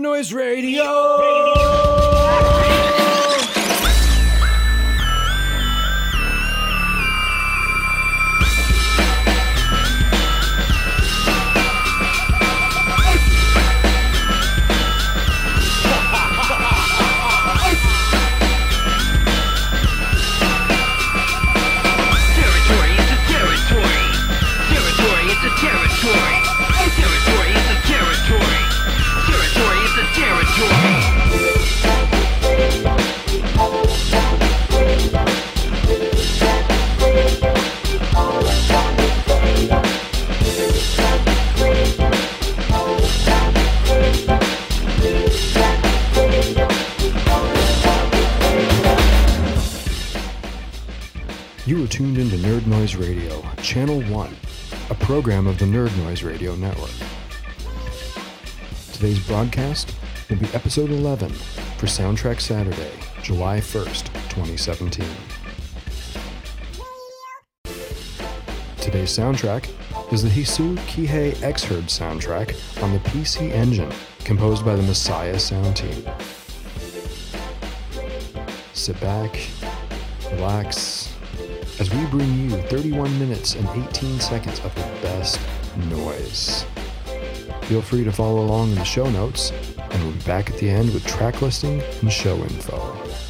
Noise Radio. Program of the Nerd Noise Radio Network. Today's broadcast will be episode 11 for Soundtrack Saturday, July 1st, 2017. Today's soundtrack is the Hisou Kihei Xserd soundtrack on the PC Engine, composed by the Masaya Sound Team. Sit back, relax, as we bring you 31 minutes and 18 seconds of the best noise. Feel free to follow along in the show notes, and we'll be back at the end with track listing and show info.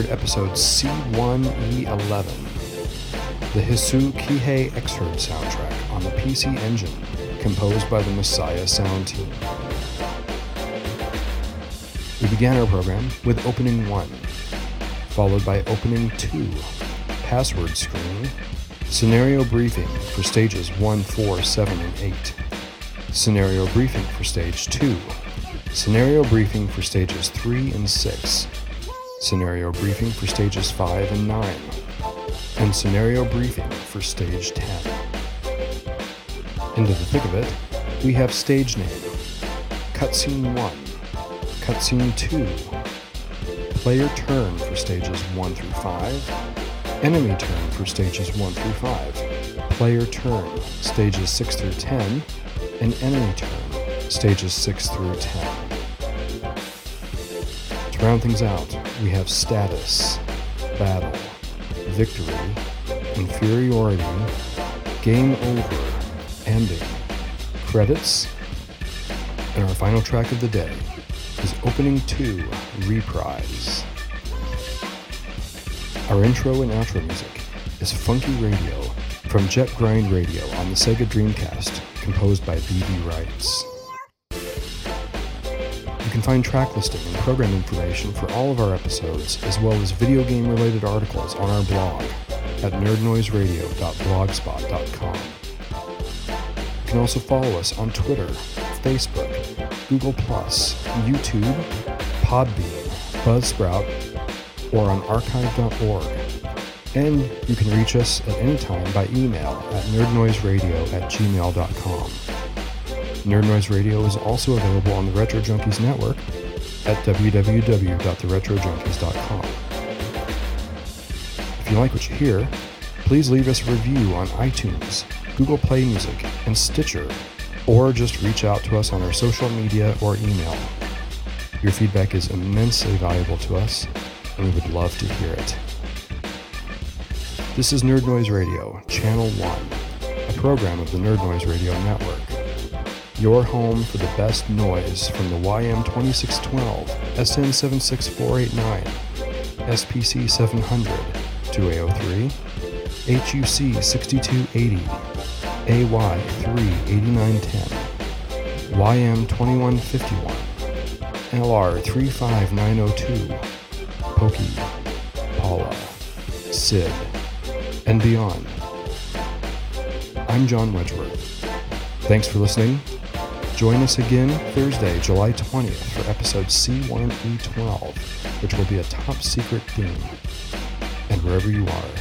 Episode C1E11, the Hisou Kihei Xserd soundtrack on the PC Engine, composed by the Masaya Sound Team. We began our program with opening 1, followed by opening 2, password screen, scenario briefing for stages 1, 4, 7, and 8, scenario briefing for stage 2, scenario briefing for stages 3 and 6, scenario briefing for stages 5 and 9, and scenario briefing for stage 10. Into the thick of it, we have stage name, cutscene 1, cutscene 2, player turn for stages 1 through 5, enemy turn for stages 1 through 5, player turn stages 6 through 10, and enemy turn stages 6 through 10. Round things out, we have status, battle, victory, inferiority, game over, ending, credits, and our final track of the day is Opening 2 Reprise. Our intro and outro music is Funky Radio from Jet Grind Radio on the Sega Dreamcast, composed by BB Rights. Can find track listing and program information for all of our episodes, as well as video game related articles on our blog at nerdnoiseradio.blogspot.com. You can also follow us on Twitter, Facebook, Google, YouTube, Podbean, Buzzsprout, or on archive.org. And you can reach us at any time by email at nerdnoiseradio at gmail.com. Nerd Noise Radio is also available on the Retro Junkies network at www.theretrojunkies.com. If you like what you hear, please leave us a review on iTunes, Google Play Music, and Stitcher, or just reach out to us on our social media or email. Your feedback is immensely valuable to us, and we would love to hear it. This is Nerd Noise Radio, Channel 1, a program of the Nerd Noise Radio Network. Your home for the best noise from the YM2612, SN76489, SPC 700, 2A03, HUC 6280, AY 38910, YM 2151, LR 35902, Pokey, Paula, Sid, and beyond. I'm John Wedgeworth. Thanks for listening. Join us again Thursday, July 20th for episode C1E12, which will be a top secret theme. And wherever you are,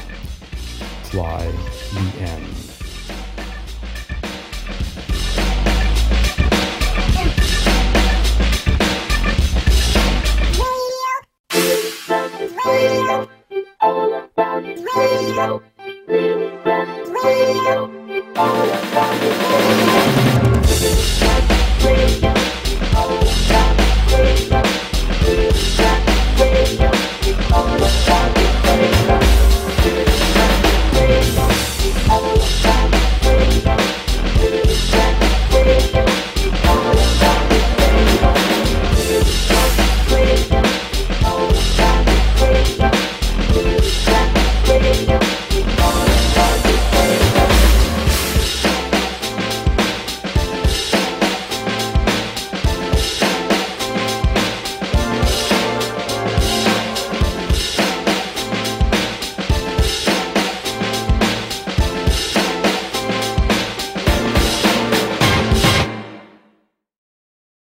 fly the end.